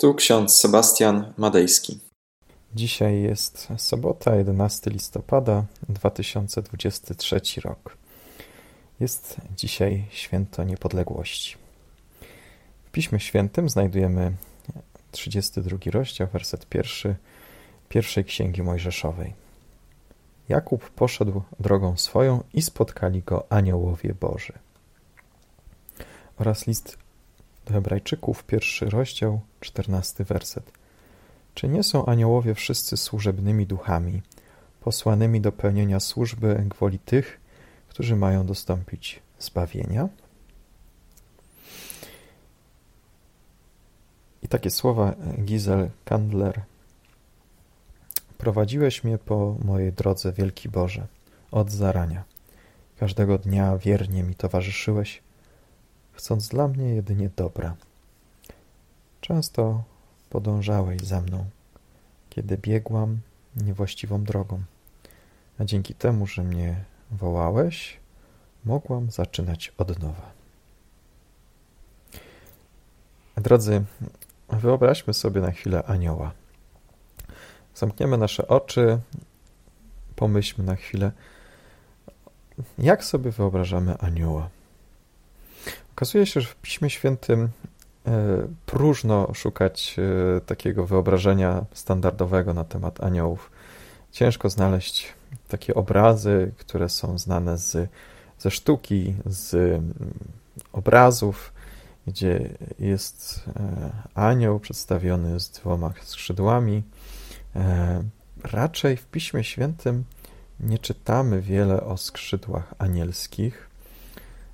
Tu ksiądz Sebastian Madejski. Dzisiaj jest sobota, 11 listopada 2023 rok. Jest dzisiaj święto niepodległości. W Piśmie Świętym znajdujemy 32 rozdział, werset pierwszy pierwszej księgi Mojżeszowej. Jakub poszedł drogą swoją i spotkali go aniołowie Boży. Oraz list do Hebrajczyków, pierwszy rozdział, czternasty werset. Czy nie są aniołowie wszyscy służebnymi duchami, posłanymi do pełnienia służby gwoli tych, którzy mają dostąpić zbawienia? I takie słowa Gizel Kandler. Prowadziłeś mnie po mojej drodze, wielki Boże, od zarania. Każdego dnia wiernie mi towarzyszyłeś, chcąc dla mnie jedynie dobra. Często podążałeś za mną, kiedy biegłam niewłaściwą drogą, a dzięki temu, że mnie wołałeś, mogłam zaczynać od nowa. Drodzy, wyobraźmy sobie na chwilę anioła. Zamkniemy nasze oczy, pomyślmy na chwilę, jak sobie wyobrażamy anioła. Okazuje się, że w Piśmie Świętym e, próżno szukać e, takiego wyobrażenia standardowego na temat aniołów. Ciężko znaleźć takie obrazy, które są znane z, ze sztuki, z mm, obrazów, gdzie jest e, anioł przedstawiony z dwoma skrzydłami. Raczej w Piśmie Świętym nie czytamy wiele o skrzydłach anielskich.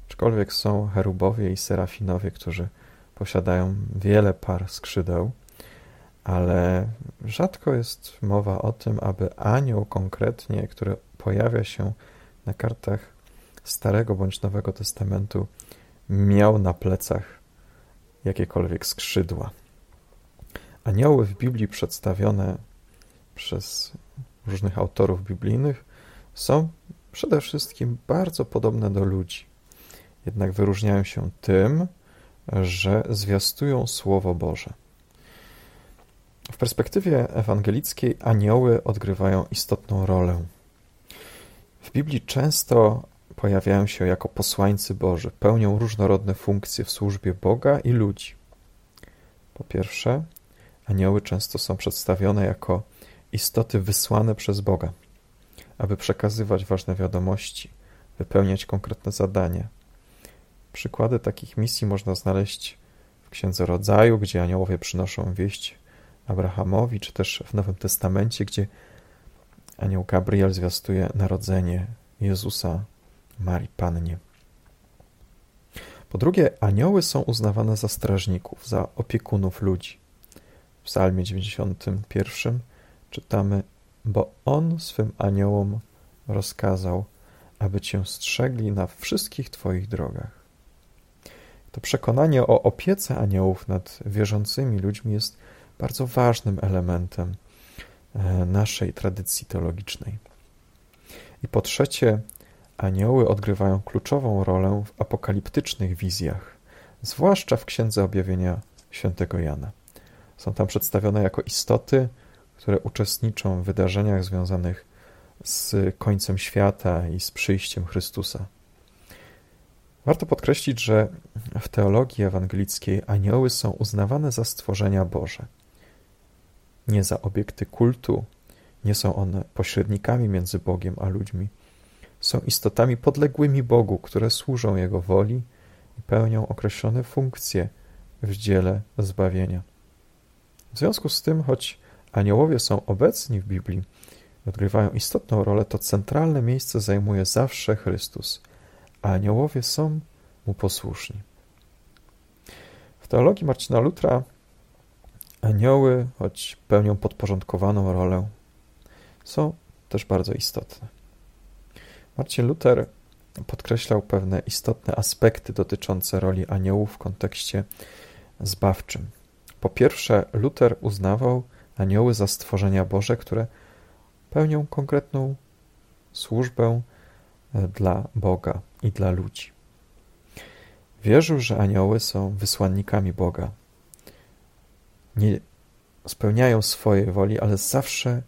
Aczkolwiek są cherubowie i serafinowie, którzy posiadają wiele par skrzydeł, ale rzadko jest mowa o tym, aby anioł konkretnie, który pojawia się na kartach Starego bądź Nowego Testamentu, miał na plecach jakiekolwiek skrzydła. Anioły w Biblii przedstawione przez różnych autorów biblijnych są przede wszystkim bardzo podobne do ludzi jednak wyróżniają się tym, że zwiastują Słowo Boże. W perspektywie ewangelickiej anioły odgrywają istotną rolę. W Biblii często pojawiają się jako posłańcy Boży, pełnią różnorodne funkcje w służbie Boga i ludzi. Po pierwsze, anioły często są przedstawione jako istoty wysłane przez Boga, aby przekazywać ważne wiadomości, wypełniać konkretne zadania, Przykłady takich misji można znaleźć w Księdze Rodzaju, gdzie aniołowie przynoszą wieść Abrahamowi, czy też w Nowym Testamencie, gdzie anioł Gabriel zwiastuje narodzenie Jezusa Marii Pannie. Po drugie, anioły są uznawane za strażników, za opiekunów ludzi. W Psalmie 91 czytamy: Bo on swym aniołom rozkazał, aby cię strzegli na wszystkich twoich drogach. To przekonanie o opiece aniołów nad wierzącymi ludźmi jest bardzo ważnym elementem e, naszej tradycji teologicznej. I po trzecie, anioły odgrywają kluczową rolę w apokaliptycznych wizjach, zwłaszcza w Księdze Objawienia świętego Jana. Są tam przedstawione jako istoty, które uczestniczą w wydarzeniach związanych z końcem świata i z przyjściem Chrystusa. Warto podkreślić, że w teologii ewangelickiej anioły są uznawane za stworzenia Boże. Nie za obiekty kultu, nie są one pośrednikami między Bogiem a ludźmi. Są istotami podległymi Bogu, które służą Jego woli i pełnią określone funkcje w dziele zbawienia. W związku z tym, choć aniołowie są obecni w Biblii, odgrywają istotną rolę, to centralne miejsce zajmuje zawsze Chrystus – a aniołowie są mu posłuszni. W teologii Marcina Lutra anioły, choć pełnią podporządkowaną rolę, są też bardzo istotne. Marcin Luther podkreślał pewne istotne aspekty dotyczące roli aniołów w kontekście zbawczym. Po pierwsze, Luther uznawał anioły za stworzenia Boże, które pełnią konkretną służbę dla Boga i dla ludzi. Wierzył, że anioły są wysłannikami Boga. nie spełniają swojej woli, ale zawsze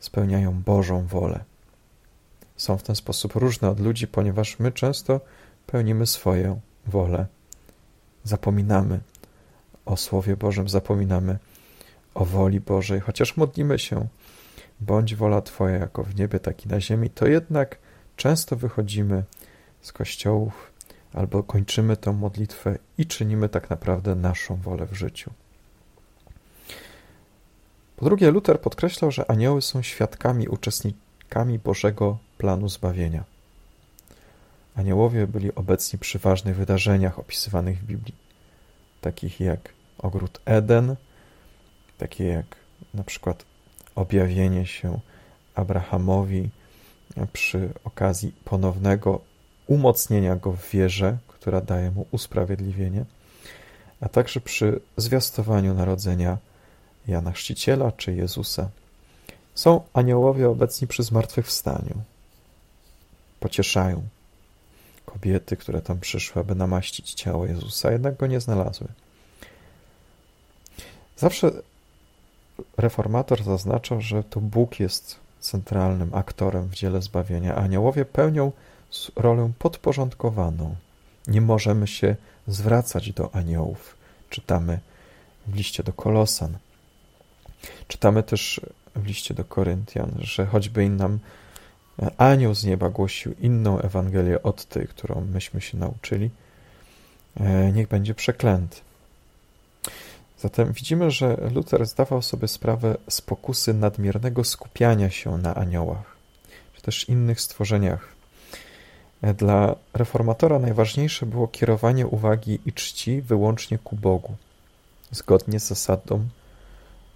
spełniają Bożą wolę. Są w ten sposób różne od ludzi, ponieważ my często pełnimy swoją wolę. Zapominamy o Słowie Bożym, zapominamy o woli Bożej, chociaż modlimy się, bądź wola Twoja jako w niebie, tak i na ziemi, to jednak często wychodzimy z kościołów albo kończymy tę modlitwę i czynimy tak naprawdę naszą wolę w życiu. Po drugie, Luther podkreślał, że anioły są świadkami, uczestnikami Bożego planu zbawienia. Aniołowie byli obecni przy ważnych wydarzeniach opisywanych w Biblii, takich jak ogród Eden, takie jak na przykład objawienie się Abrahamowi przy okazji ponownego umocnienia go w wierze, która daje mu usprawiedliwienie, a także przy zwiastowaniu narodzenia Jana Chrzciciela czy Jezusa. Są aniołowie obecni przy zmartwychwstaniu. Pocieszają kobiety, które tam przyszły, aby namaścić ciało Jezusa, jednak go nie znalazły. Zawsze reformator zaznaczał, że to Bóg jest centralnym aktorem w dziele zbawienia. Aniołowie pełnią rolę podporządkowaną. Nie możemy się zwracać do aniołów. Czytamy w liście do Kolosan. Czytamy też w liście do Koryntian, że choćby nam anioł z nieba głosił inną Ewangelię od tej, którą myśmy się nauczyli, e, niech będzie przeklęty. Zatem widzimy, że Luther zdawał sobie sprawę z pokusy nadmiernego skupiania się na aniołach, czy też innych stworzeniach. Dla reformatora najważniejsze było kierowanie uwagi i czci wyłącznie ku Bogu, zgodnie z zasadą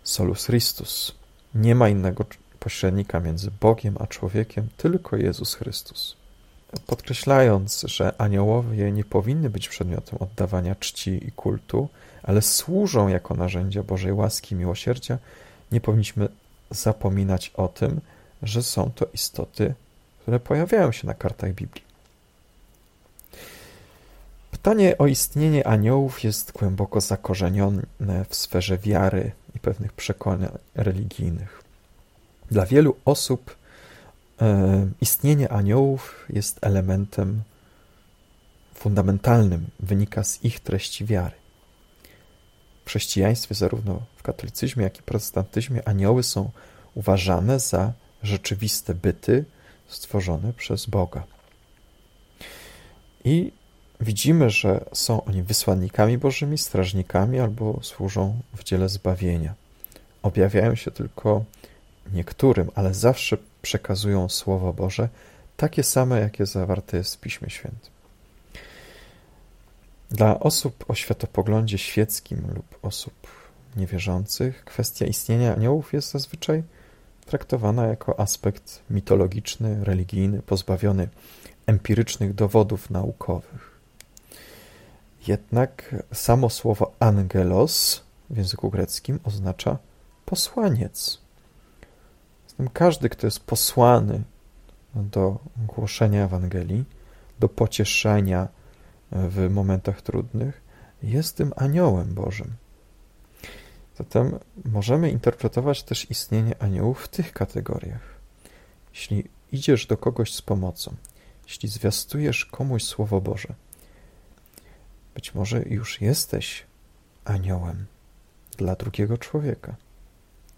solus Christus. Nie ma innego pośrednika między Bogiem a człowiekiem, tylko Jezus Chrystus. Podkreślając, że aniołowie nie powinny być przedmiotem oddawania czci i kultu, ale służą jako narzędzia Bożej łaski i miłosierdzia, nie powinniśmy zapominać o tym, że są to istoty, które pojawiają się na kartach Biblii. Pytanie o istnienie aniołów jest głęboko zakorzenione w sferze wiary i pewnych przekonań religijnych. Dla wielu osób e, istnienie aniołów jest elementem fundamentalnym, wynika z ich treści wiary. W chrześcijaństwie, zarówno w katolicyzmie, jak i protestantyzmie, anioły są uważane za rzeczywiste byty stworzone przez Boga. I widzimy, że są oni wysłannikami Bożymi, strażnikami albo służą w dziele zbawienia. Objawiają się tylko niektórym, ale zawsze przekazują Słowo Boże, takie same, jakie zawarte jest w Piśmie Świętym. Dla osób o światopoglądzie świeckim lub osób niewierzących kwestia istnienia aniołów jest zazwyczaj traktowana jako aspekt mitologiczny, religijny, pozbawiony empirycznych dowodów naukowych. Jednak samo słowo angelos w języku greckim oznacza posłaniec. Zatem każdy, kto jest posłany do głoszenia Ewangelii, do pocieszenia w momentach trudnych, jest tym aniołem Bożym. Zatem możemy interpretować też istnienie aniołów w tych kategoriach. Jeśli idziesz do kogoś z pomocą, jeśli zwiastujesz komuś Słowo Boże, być może już jesteś aniołem dla drugiego człowieka.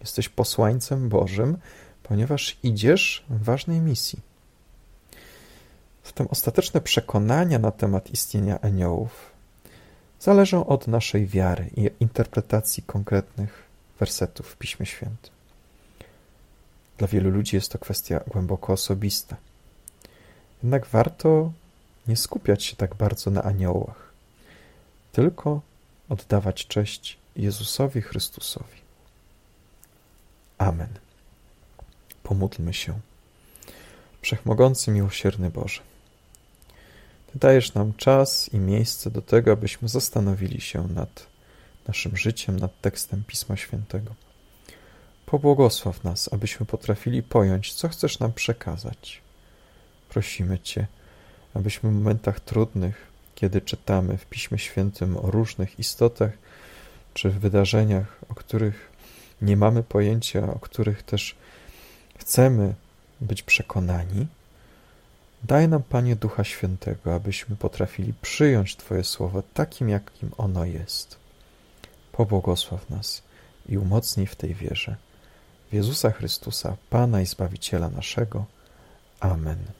Jesteś posłańcem Bożym, ponieważ idziesz w ważnej misji. Zatem ostateczne przekonania na temat istnienia aniołów zależą od naszej wiary i interpretacji konkretnych wersetów w Piśmie Świętym. Dla wielu ludzi jest to kwestia głęboko osobista. Jednak warto nie skupiać się tak bardzo na aniołach, tylko oddawać cześć Jezusowi Chrystusowi. Amen. Pomódlmy się. Wszechmogący, miłosierny Boże, Ty dajesz nam czas i miejsce do tego, abyśmy zastanowili się nad naszym życiem, nad tekstem Pisma Świętego. Pobłogosław nas, abyśmy potrafili pojąć, co chcesz nam przekazać. Prosimy Cię, abyśmy w momentach trudnych, kiedy czytamy w Piśmie Świętym o różnych istotach, czy wydarzeniach, o których nie mamy pojęcia, o których też chcemy być przekonani, daj nam, Panie, Ducha Świętego, abyśmy potrafili przyjąć Twoje słowo takim, jakim ono jest. Pobłogosław nas i umocnij w tej wierze. W Jezusa Chrystusa, Pana i Zbawiciela naszego. Amen.